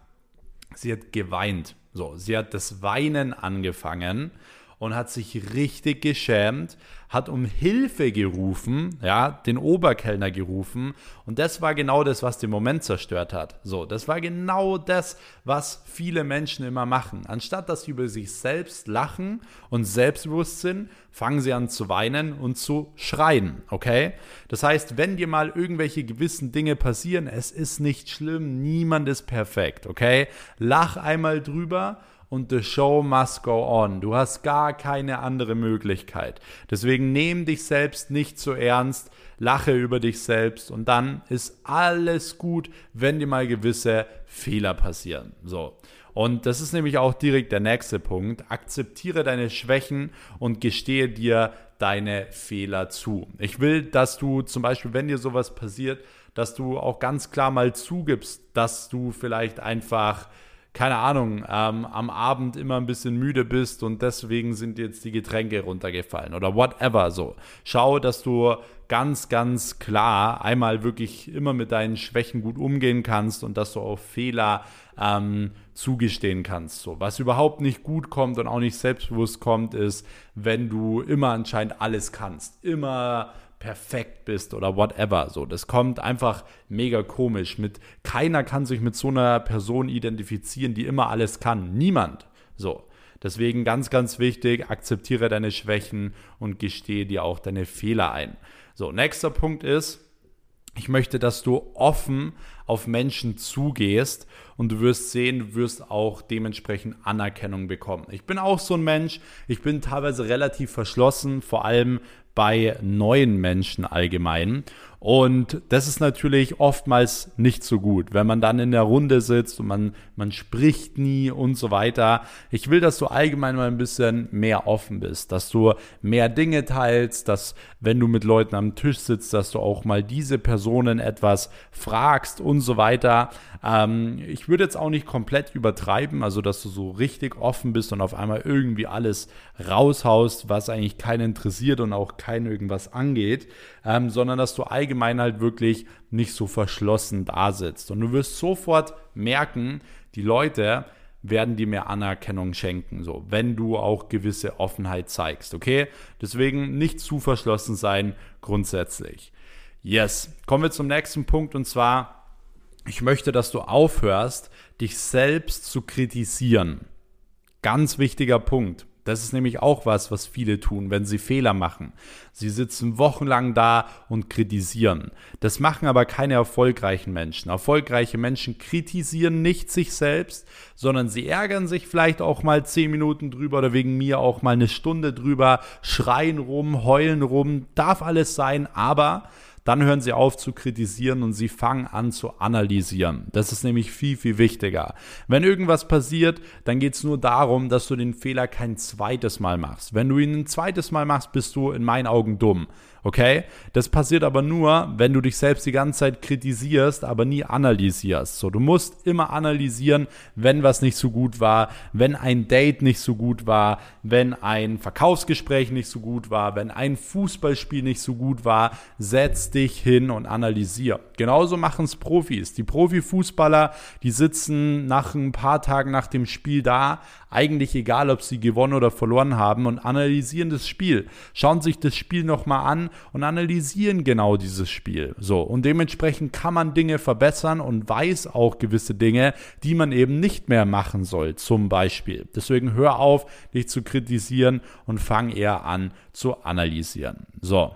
Sie hat geweint. So, sie hat das Weinen angefangen und hat sich richtig geschämt, hat um Hilfe gerufen, ja, den Oberkellner gerufen und das war genau das, was den Moment zerstört hat. So, das war genau das, was viele Menschen immer machen. Anstatt dass sie über sich selbst lachen und selbstbewusst sind, fangen sie an zu weinen und zu schreien, okay? Das heißt, wenn dir mal irgendwelche gewissen Dinge passieren, es ist nicht schlimm, niemand ist perfekt, okay? Lach einmal drüber und the show must go on. Du hast gar keine andere Möglichkeit. Deswegen nehm dich selbst nicht so ernst, lache über dich selbst und dann ist alles gut, wenn dir mal gewisse Fehler passieren. So. Und das ist nämlich auch direkt der nächste Punkt. Akzeptiere deine Schwächen und gestehe dir deine Fehler zu. Ich will, dass du zum Beispiel, wenn dir sowas passiert, dass du auch ganz klar mal zugibst, dass du vielleicht einfach keine Ahnung, ähm, am Abend immer ein bisschen müde bist und deswegen sind jetzt die Getränke runtergefallen oder whatever so. Schau, dass du ganz, ganz klar einmal wirklich immer mit deinen Schwächen gut umgehen kannst und dass du auch Fehler ähm, zugestehen kannst. So, was überhaupt nicht gut kommt und auch nicht selbstbewusst kommt, ist, wenn du immer anscheinend alles kannst, immer perfekt bist oder whatever. So, das kommt einfach mega komisch. Mit keiner kann sich mit so einer Person identifizieren, die immer alles kann. Niemand. So. Deswegen ganz, ganz wichtig, akzeptiere deine Schwächen und gestehe dir auch deine Fehler ein. So, nächster Punkt ist, ich möchte, dass du offen auf Menschen zugehst und du wirst sehen, du wirst auch dementsprechend Anerkennung bekommen. Ich bin auch so ein Mensch, ich bin teilweise relativ verschlossen, vor allem bei neuen Menschen allgemein. Und das ist natürlich oftmals nicht so gut, wenn man dann in der Runde sitzt und man, man spricht nie und so weiter. Ich will, dass du allgemein mal ein bisschen mehr offen bist, dass du mehr Dinge teilst, dass wenn du mit Leuten am Tisch sitzt, dass du auch mal diese Personen etwas fragst und so weiter. Ähm, ich würde jetzt auch nicht komplett übertreiben, also dass du so richtig offen bist und auf einmal irgendwie alles raushaust, was eigentlich keinen interessiert und auch keinen irgendwas angeht, ähm, sondern dass du allgemein allgemein halt wirklich nicht so verschlossen da sitzt. Und du wirst sofort merken, die Leute werden dir mehr Anerkennung schenken, so, wenn du auch gewisse Offenheit zeigst, okay? Deswegen nicht zu verschlossen sein grundsätzlich. Yes, kommen wir zum nächsten Punkt und zwar, ich möchte, dass du aufhörst, dich selbst zu kritisieren. Ganz wichtiger Punkt. Das ist nämlich auch was, was viele tun, wenn sie Fehler machen. Sie sitzen wochenlang da und kritisieren. Das machen aber keine erfolgreichen Menschen. Erfolgreiche Menschen kritisieren nicht sich selbst, sondern sie ärgern sich vielleicht auch mal zehn Minuten drüber oder wegen mir auch mal eine Stunde drüber, schreien rum, heulen rum, darf alles sein, aber dann hören sie auf zu kritisieren und sie fangen an zu analysieren. Das ist nämlich viel, viel wichtiger. Wenn irgendwas passiert, dann geht es nur darum, dass du den Fehler kein zweites Mal machst. Wenn du ihn ein zweites Mal machst, bist du in meinen Augen dumm. Okay? Das passiert aber nur, wenn du dich selbst die ganze Zeit kritisierst, aber nie analysierst. So, du musst immer analysieren, wenn was nicht so gut war, wenn ein Date nicht so gut war, wenn ein Verkaufsgespräch nicht so gut war, wenn ein Fußballspiel nicht so gut war. Setz dich hin und analysier. Genauso machen es Profis. Die Profifußballer, die sitzen nach ein paar Tagen nach dem Spiel da, eigentlich egal, ob sie gewonnen oder verloren haben und analysieren das Spiel. Schauen sich das Spiel nochmal an und analysieren genau dieses Spiel. So. Und dementsprechend kann man Dinge verbessern und weiß auch gewisse Dinge, die man eben nicht mehr machen soll, zum Beispiel. Deswegen hör auf, dich zu kritisieren und fang eher an zu analysieren. So.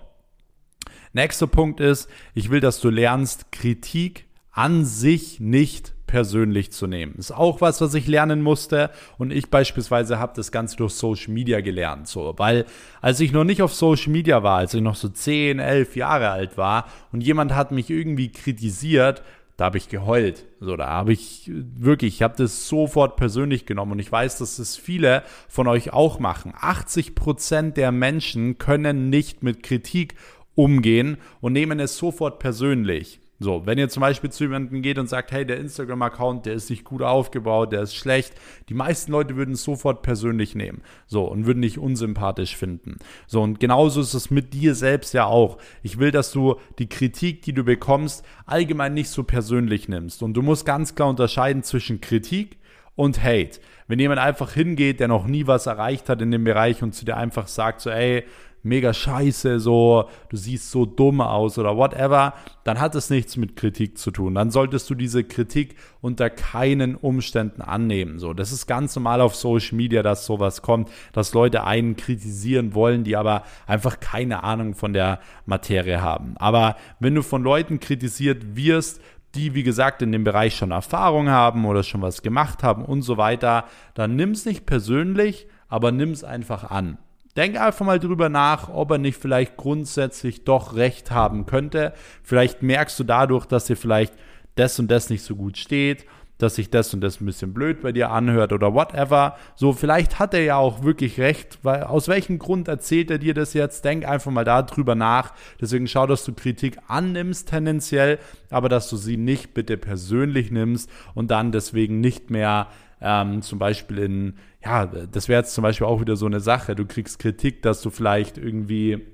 Nächster Punkt ist, ich will, dass du lernst, Kritik an sich nicht persönlich zu nehmen. Ist auch was, was ich lernen musste und ich beispielsweise habe das Ganze durch Social Media gelernt, so, weil als ich noch nicht auf Social Media war, als ich noch so 10, 11 Jahre alt war und jemand hat mich irgendwie kritisiert, da habe ich geheult. So, da habe ich wirklich, ich habe das sofort persönlich genommen und ich weiß, dass es viele von euch auch machen. 80 Prozent der Menschen können nicht mit Kritik umgehen und nehmen es sofort persönlich. So, wenn ihr zum Beispiel zu jemandem geht und sagt, hey, der Instagram-Account, der ist nicht gut aufgebaut, der ist schlecht, die meisten Leute würden es sofort persönlich nehmen. So, und würden dich unsympathisch finden. So, und genauso ist es mit dir selbst ja auch. Ich will, dass du die Kritik, die du bekommst, allgemein nicht so persönlich nimmst. Und du musst ganz klar unterscheiden zwischen Kritik und Hate. Wenn jemand einfach hingeht, der noch nie was erreicht hat in dem Bereich und zu dir einfach sagt, so, ey, mega scheiße, so, du siehst so dumm aus oder whatever, dann hat es nichts mit Kritik zu tun. Dann solltest du diese Kritik unter keinen Umständen annehmen. So, das ist ganz normal auf Social Media, dass sowas kommt, dass Leute einen kritisieren wollen, die aber einfach keine Ahnung von der Materie haben. Aber wenn du von Leuten kritisiert wirst, die, wie gesagt, in dem Bereich schon Erfahrung haben oder schon was gemacht haben und so weiter, dann nimm es nicht persönlich, aber nimm es einfach an. Denk einfach mal drüber nach, ob er nicht vielleicht grundsätzlich doch recht haben könnte. Vielleicht merkst du dadurch, dass dir vielleicht das und das nicht so gut steht, dass sich das und das ein bisschen blöd bei dir anhört oder whatever. So, vielleicht hat er ja auch wirklich recht, weil aus welchem Grund erzählt er dir das jetzt? Denk einfach mal darüber nach. Deswegen schau, dass du Kritik annimmst tendenziell, aber dass du sie nicht bitte persönlich nimmst und dann deswegen nicht mehr ähm, zum Beispiel in, ja, das wäre jetzt zum Beispiel auch wieder so eine Sache. Du kriegst Kritik, dass du vielleicht irgendwie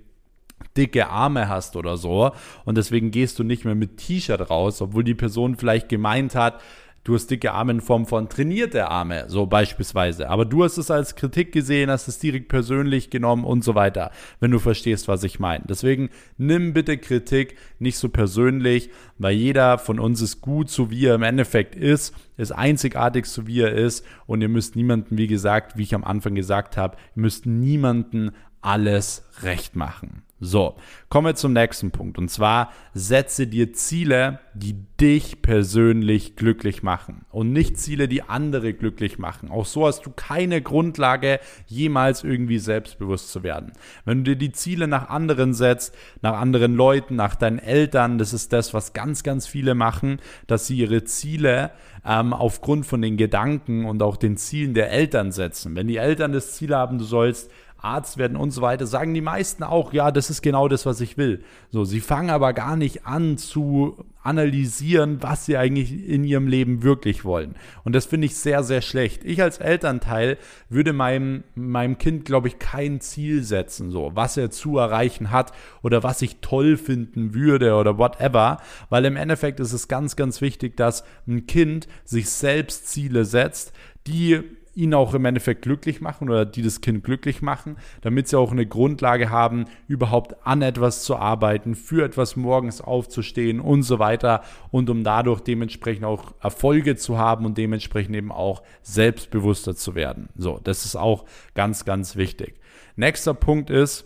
dicke Arme hast oder so und deswegen gehst du nicht mehr mit T-Shirt raus, obwohl die Person vielleicht gemeint hat, du hast dicke Arme in Form von trainierte Arme, so beispielsweise. Aber du hast es als Kritik gesehen, hast es direkt persönlich genommen und so weiter, wenn du verstehst, was ich meine. Deswegen nimm bitte Kritik nicht so persönlich, weil jeder von uns ist gut, so wie er im Endeffekt ist, ist einzigartig, so wie er ist und ihr müsst niemanden, wie gesagt, wie ich am Anfang gesagt habe, ihr müsst niemanden alles recht machen. So, kommen wir zum nächsten Punkt. Und zwar setze dir Ziele, die dich persönlich glücklich machen und nicht Ziele, die andere glücklich machen. Auch so hast du keine Grundlage, jemals irgendwie selbstbewusst zu werden. Wenn du dir die Ziele nach anderen setzt, nach anderen Leuten, nach deinen Eltern, das ist das, was ganz, ganz viele machen, dass sie ihre Ziele ähm, aufgrund von den Gedanken und auch den Zielen der Eltern setzen. Wenn die Eltern das Ziel haben, du sollst Arzt werden und so weiter, sagen die meisten auch, ja, das ist genau das, was ich will. So, sie fangen aber gar nicht an zu analysieren, was sie eigentlich in ihrem Leben wirklich wollen. Und das finde ich sehr, sehr schlecht. Ich als Elternteil würde meinem, meinem Kind, glaube ich, kein Ziel setzen, so, was er zu erreichen hat oder was ich toll finden würde oder whatever, weil im Endeffekt ist es ganz, ganz wichtig, dass ein Kind sich selbst Ziele setzt, die ihn auch im Endeffekt glücklich machen oder die das Kind glücklich machen, damit sie auch eine Grundlage haben, überhaupt an etwas zu arbeiten, für etwas morgens aufzustehen und so weiter und um dadurch dementsprechend auch Erfolge zu haben und dementsprechend eben auch selbstbewusster zu werden. So, das ist auch ganz, ganz wichtig. Nächster Punkt ist,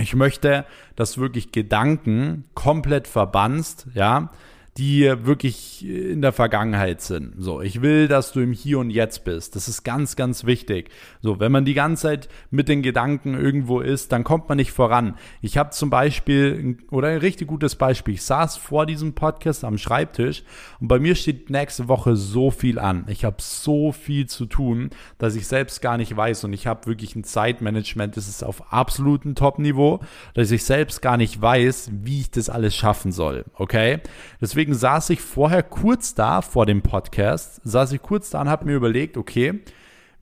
ich möchte, dass wirklich Gedanken komplett verbannst, ja, die wirklich in der Vergangenheit sind. So, ich will, dass du im Hier und Jetzt bist. Das ist ganz, ganz wichtig. So, wenn man die ganze Zeit mit den Gedanken irgendwo ist, dann kommt man nicht voran. Ich habe zum Beispiel, oder ein richtig gutes Beispiel, ich saß vor diesem Podcast am Schreibtisch und bei mir steht nächste Woche so viel an. Ich habe so viel zu tun, dass ich selbst gar nicht weiß und ich habe wirklich ein Zeitmanagement, das ist auf absolutem Top-Niveau, dass ich selbst gar nicht weiß, wie ich das alles schaffen soll. Okay? Deswegen deswegen saß ich vorher kurz da vor dem Podcast, saß ich kurz da und habe mir überlegt, okay,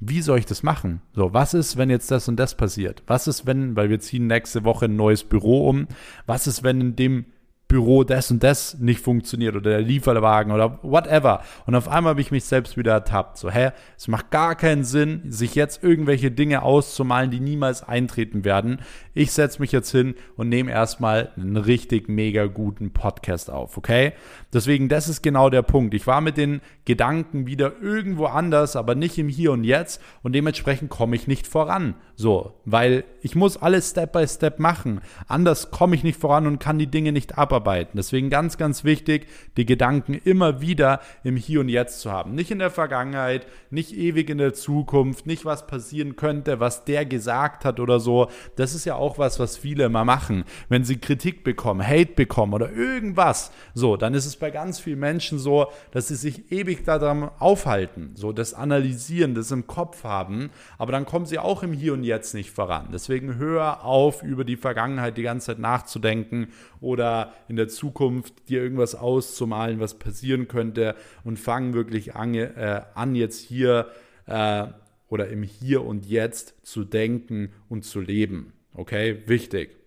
wie soll ich das machen? So, was ist, wenn jetzt das und das passiert? Was ist, wenn, weil wir ziehen nächste Woche ein neues Büro um, was ist, wenn in dem Büro das und das nicht funktioniert oder der Lieferwagen oder whatever. Und auf einmal habe ich mich selbst wieder ertappt. So, hä, es macht gar keinen Sinn, sich jetzt irgendwelche Dinge auszumalen, die niemals eintreten werden. Ich setze mich jetzt hin und nehme erstmal einen richtig mega guten Podcast auf, okay? Deswegen, das ist genau der Punkt. Ich war mit den Gedanken wieder irgendwo anders, aber nicht im Hier und Jetzt und dementsprechend komme ich nicht voran. So, weil ich muss alles Step by Step machen. Anders komme ich nicht voran und kann die Dinge nicht abarbeiten. Deswegen ganz, ganz wichtig, die Gedanken immer wieder im Hier und Jetzt zu haben. Nicht in der Vergangenheit, nicht ewig in der Zukunft, nicht was passieren könnte, was der gesagt hat oder so. Das ist ja auch was, was viele immer machen. Wenn sie Kritik bekommen, Hate bekommen oder irgendwas, so, dann ist es bei ganz vielen Menschen so, dass sie sich ewig daran aufhalten, so das Analysieren, das im Kopf haben, aber dann kommen sie auch im Hier und Jetzt nicht voran. Deswegen hör auf, über die Vergangenheit die ganze Zeit nachzudenken oder in der Zukunft dir irgendwas auszumalen, was passieren könnte und fang wirklich an, äh, an jetzt hier äh, oder im Hier und Jetzt zu denken und zu leben. Okay, wichtig.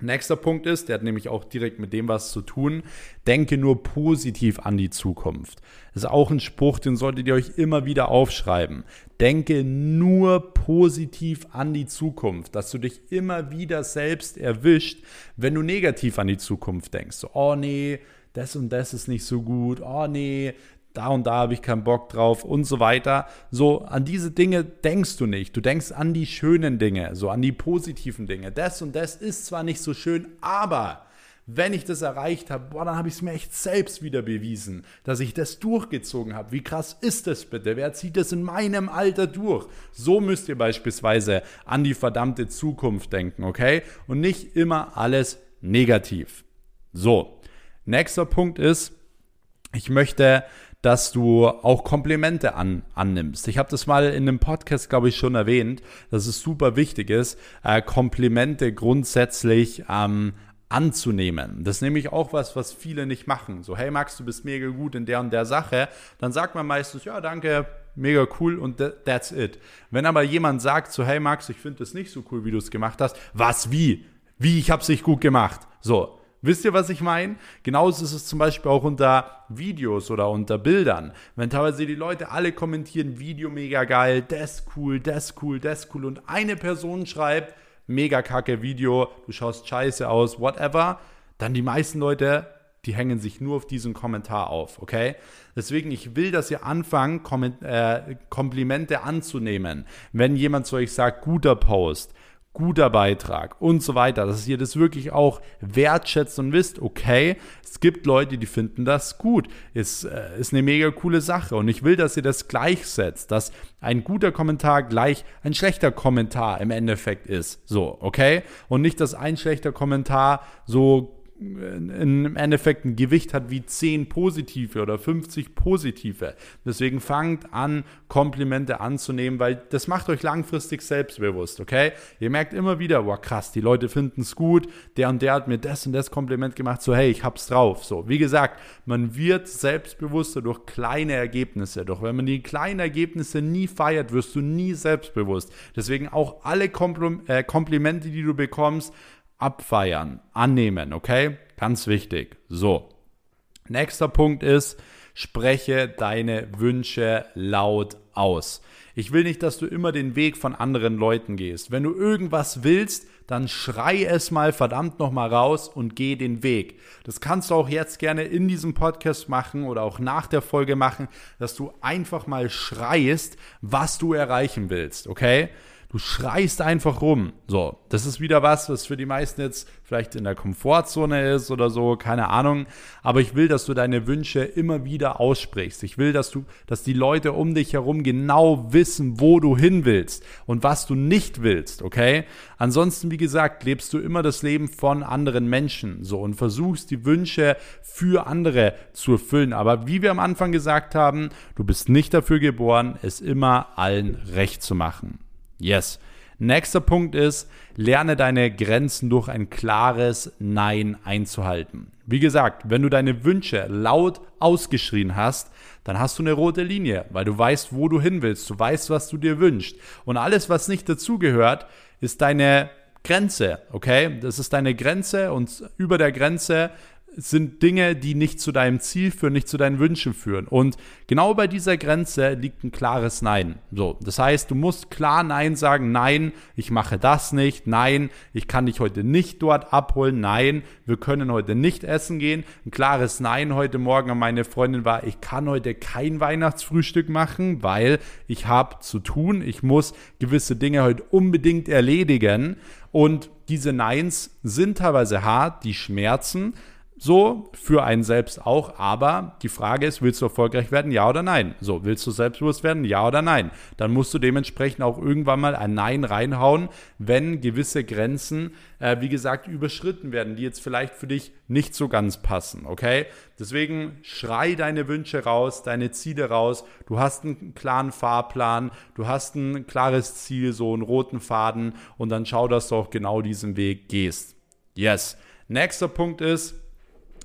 Nächster Punkt ist, der hat nämlich auch direkt mit dem was zu tun, denke nur positiv an die Zukunft. Das ist auch ein Spruch, den solltet ihr euch immer wieder aufschreiben. Denke nur positiv an die Zukunft, dass du dich immer wieder selbst erwischt, wenn du negativ an die Zukunft denkst. So, oh nee, das und das ist nicht so gut. Oh nee, da und da habe ich keinen Bock drauf und so weiter. So, an diese Dinge denkst du nicht. Du denkst an die schönen Dinge, so an die positiven Dinge. Das und das ist zwar nicht so schön, aber wenn ich das erreicht habe, boah, dann habe ich es mir echt selbst wieder bewiesen, dass ich das durchgezogen habe. Wie krass ist das bitte? Wer zieht das in meinem Alter durch? So müsst ihr beispielsweise an die verdammte Zukunft denken, okay? Und nicht immer alles negativ. So, nächster Punkt ist, ich möchte dass du auch Komplimente an, annimmst. Ich habe das mal in einem Podcast, glaube ich, schon erwähnt, dass es super wichtig ist, äh, Komplimente grundsätzlich ähm, anzunehmen. Das ist nämlich auch was, was viele nicht machen. So, hey Max, du bist mega gut in der und der Sache. Dann sagt man meistens, ja, danke, mega cool und that's it. Wenn aber jemand sagt so, hey Max, ich finde das nicht so cool, wie du es gemacht hast, was, wie? Wie, ich habe es nicht gut gemacht. So, Wisst ihr, was ich meine? Genauso ist es zum Beispiel auch unter Videos oder unter Bildern. Wenn teilweise die Leute alle kommentieren, Video mega geil, das cool, das cool, das cool und eine Person schreibt, mega kacke Video, du schaust scheiße aus, whatever, dann die meisten Leute, die hängen sich nur auf diesen Kommentar auf, okay? Deswegen, ich will, dass ihr anfangt, äh, Komplimente anzunehmen. Wenn jemand zu euch sagt, guter Post, guter Beitrag und so weiter, dass ihr das wirklich auch wertschätzt und wisst, okay, es gibt Leute, die finden das gut, ist, äh, ist eine mega coole Sache und ich will, dass ihr das gleichsetzt, dass ein guter Kommentar gleich ein schlechter Kommentar im Endeffekt ist, so, okay, und nicht, dass ein schlechter Kommentar so im Endeffekt ein Gewicht hat wie 10 positive oder 50 positive. Deswegen fangt an, Komplimente anzunehmen, weil das macht euch langfristig selbstbewusst, okay? Ihr merkt immer wieder, wow, krass, die Leute finden es gut, der und der hat mir das und das Kompliment gemacht, so hey, ich hab's drauf. So, wie gesagt, man wird selbstbewusster durch kleine Ergebnisse. Doch wenn man die kleinen Ergebnisse nie feiert, wirst du nie selbstbewusst. Deswegen auch alle Kompl äh, Komplimente, die du bekommst, abfeiern, annehmen, okay? Ganz wichtig. So. Nächster Punkt ist, spreche deine Wünsche laut aus. Ich will nicht, dass du immer den Weg von anderen Leuten gehst. Wenn du irgendwas willst, dann schrei es mal verdammt nochmal raus und geh den Weg. Das kannst du auch jetzt gerne in diesem Podcast machen oder auch nach der Folge machen, dass du einfach mal schreist, was du erreichen willst, okay? Du schreist einfach rum. So, das ist wieder was, was für die meisten jetzt vielleicht in der Komfortzone ist oder so, keine Ahnung. Aber ich will, dass du deine Wünsche immer wieder aussprichst. Ich will, dass du, dass die Leute um dich herum genau wissen, wo du hin willst und was du nicht willst, okay? Ansonsten, wie gesagt, lebst du immer das Leben von anderen Menschen, so und versuchst die Wünsche für andere zu erfüllen. Aber wie wir am Anfang gesagt haben, du bist nicht dafür geboren, es immer allen recht zu machen. Yes. Nächster Punkt ist, lerne deine Grenzen durch ein klares Nein einzuhalten. Wie gesagt, wenn du deine Wünsche laut ausgeschrien hast, dann hast du eine rote Linie, weil du weißt, wo du hin willst, du weißt, was du dir wünschst. Und alles, was nicht dazugehört, ist deine Grenze, okay? Das ist deine Grenze und über der Grenze sind Dinge, die nicht zu deinem Ziel führen, nicht zu deinen Wünschen führen. Und genau bei dieser Grenze liegt ein klares Nein. So, das heißt, du musst klar Nein sagen. Nein, ich mache das nicht. Nein, ich kann dich heute nicht dort abholen. Nein, wir können heute nicht essen gehen. Ein klares Nein heute Morgen an meine Freundin war, ich kann heute kein Weihnachtsfrühstück machen, weil ich habe zu tun. Ich muss gewisse Dinge heute unbedingt erledigen. Und diese Neins sind teilweise hart, die schmerzen. So, für einen selbst auch, aber die Frage ist, willst du erfolgreich werden, ja oder nein? So, willst du selbstbewusst werden, ja oder nein? Dann musst du dementsprechend auch irgendwann mal ein Nein reinhauen, wenn gewisse Grenzen, äh, wie gesagt, überschritten werden, die jetzt vielleicht für dich nicht so ganz passen, okay? Deswegen schrei deine Wünsche raus, deine Ziele raus. Du hast einen klaren Fahrplan, du hast ein klares Ziel, so einen roten Faden und dann schau, dass du auch genau diesen Weg gehst. Yes. Nächster Punkt ist,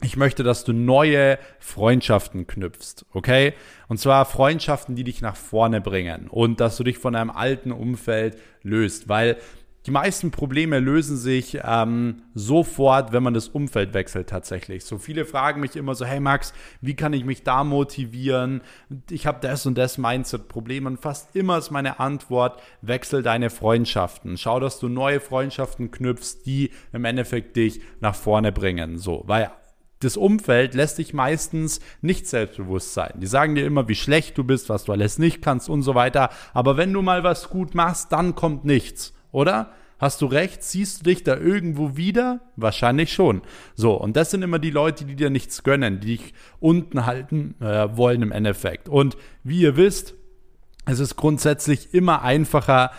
ich möchte, dass du neue Freundschaften knüpfst, okay? Und zwar Freundschaften, die dich nach vorne bringen und dass du dich von einem alten Umfeld löst, weil die meisten Probleme lösen sich ähm, sofort, wenn man das Umfeld wechselt tatsächlich. So viele fragen mich immer so, hey Max, wie kann ich mich da motivieren? Ich habe das und das Mindset-Problem und fast immer ist meine Antwort, wechsel deine Freundschaften. Schau, dass du neue Freundschaften knüpfst, die im Endeffekt dich nach vorne bringen. So, weil das Umfeld lässt dich meistens nicht selbstbewusst sein. Die sagen dir immer, wie schlecht du bist, was du alles nicht kannst und so weiter. Aber wenn du mal was gut machst, dann kommt nichts, oder? Hast du recht? Siehst du dich da irgendwo wieder? Wahrscheinlich schon. So, und das sind immer die Leute, die dir nichts gönnen, die dich unten halten äh, wollen im Endeffekt. Und wie ihr wisst, es ist grundsätzlich immer einfacher,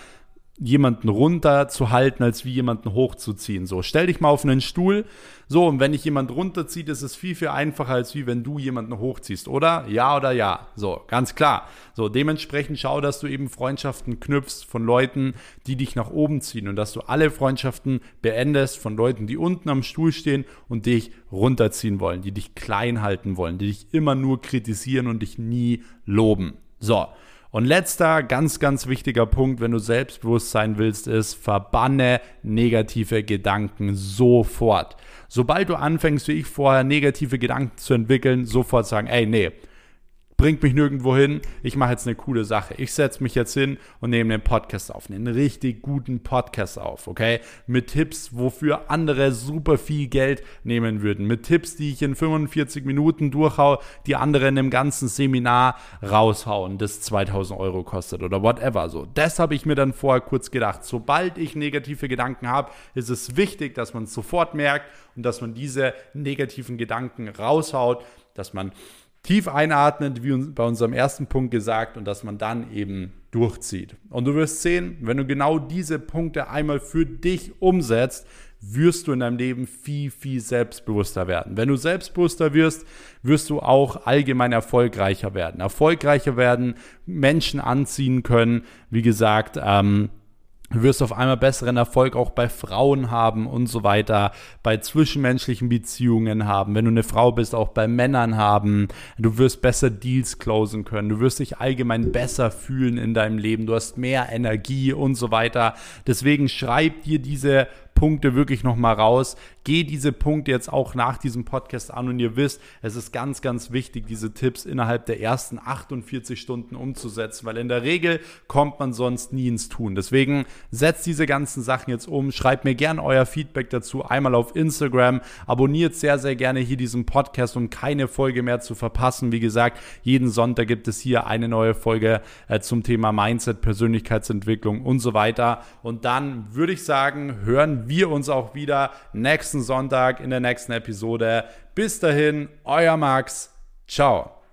jemanden runterzuhalten, als wie jemanden hochzuziehen. So, stell dich mal auf einen Stuhl. So, und wenn ich jemand runterzieht, ist es viel, viel einfacher, als wie wenn du jemanden hochziehst, oder? Ja oder ja. So, ganz klar. So, dementsprechend schau, dass du eben Freundschaften knüpfst von Leuten, die dich nach oben ziehen und dass du alle Freundschaften beendest von Leuten, die unten am Stuhl stehen und dich runterziehen wollen, die dich klein halten wollen, die dich immer nur kritisieren und dich nie loben. So. Und letzter, ganz, ganz wichtiger Punkt, wenn du selbstbewusst sein willst, ist, verbanne negative Gedanken sofort. Sobald du anfängst, wie ich vorher, negative Gedanken zu entwickeln, sofort sagen, ey, nee, bringt mich nirgendwo hin. Ich mache jetzt eine coole Sache. Ich setze mich jetzt hin und nehme einen Podcast auf, einen richtig guten Podcast auf, okay? Mit Tipps, wofür andere super viel Geld nehmen würden. Mit Tipps, die ich in 45 Minuten durchhau, die andere in einem ganzen Seminar raushauen, das 2000 Euro kostet oder whatever. So, das habe ich mir dann vorher kurz gedacht. Sobald ich negative Gedanken habe, ist es wichtig, dass man es sofort merkt und dass man diese negativen Gedanken raushaut, dass man tief einatmen, wie bei unserem ersten Punkt gesagt, und dass man dann eben durchzieht. Und du wirst sehen, wenn du genau diese Punkte einmal für dich umsetzt, wirst du in deinem Leben viel, viel selbstbewusster werden. Wenn du selbstbewusster wirst, wirst du auch allgemein erfolgreicher werden. Erfolgreicher werden, Menschen anziehen können. Wie gesagt, ähm, Du wirst auf einmal besseren Erfolg auch bei Frauen haben und so weiter, bei zwischenmenschlichen Beziehungen haben, wenn du eine Frau bist, auch bei Männern haben. Du wirst besser Deals closen können, du wirst dich allgemein besser fühlen in deinem Leben, du hast mehr Energie und so weiter. Deswegen schreib dir diese Punkte wirklich nochmal raus. Geh diese Punkte jetzt auch nach diesem Podcast an und ihr wisst, es ist ganz, ganz wichtig, diese Tipps innerhalb der ersten 48 Stunden umzusetzen, weil in der Regel kommt man sonst nie ins Tun. Deswegen setzt diese ganzen Sachen jetzt um. Schreibt mir gerne euer Feedback dazu einmal auf Instagram. Abonniert sehr, sehr gerne hier diesen Podcast, um keine Folge mehr zu verpassen. Wie gesagt, jeden Sonntag gibt es hier eine neue Folge äh, zum Thema Mindset, Persönlichkeitsentwicklung und so weiter. Und dann würde ich sagen, hören wir uns auch wieder nächsten Sonntag in der nächsten Episode. Bis dahin, euer Max. Ciao.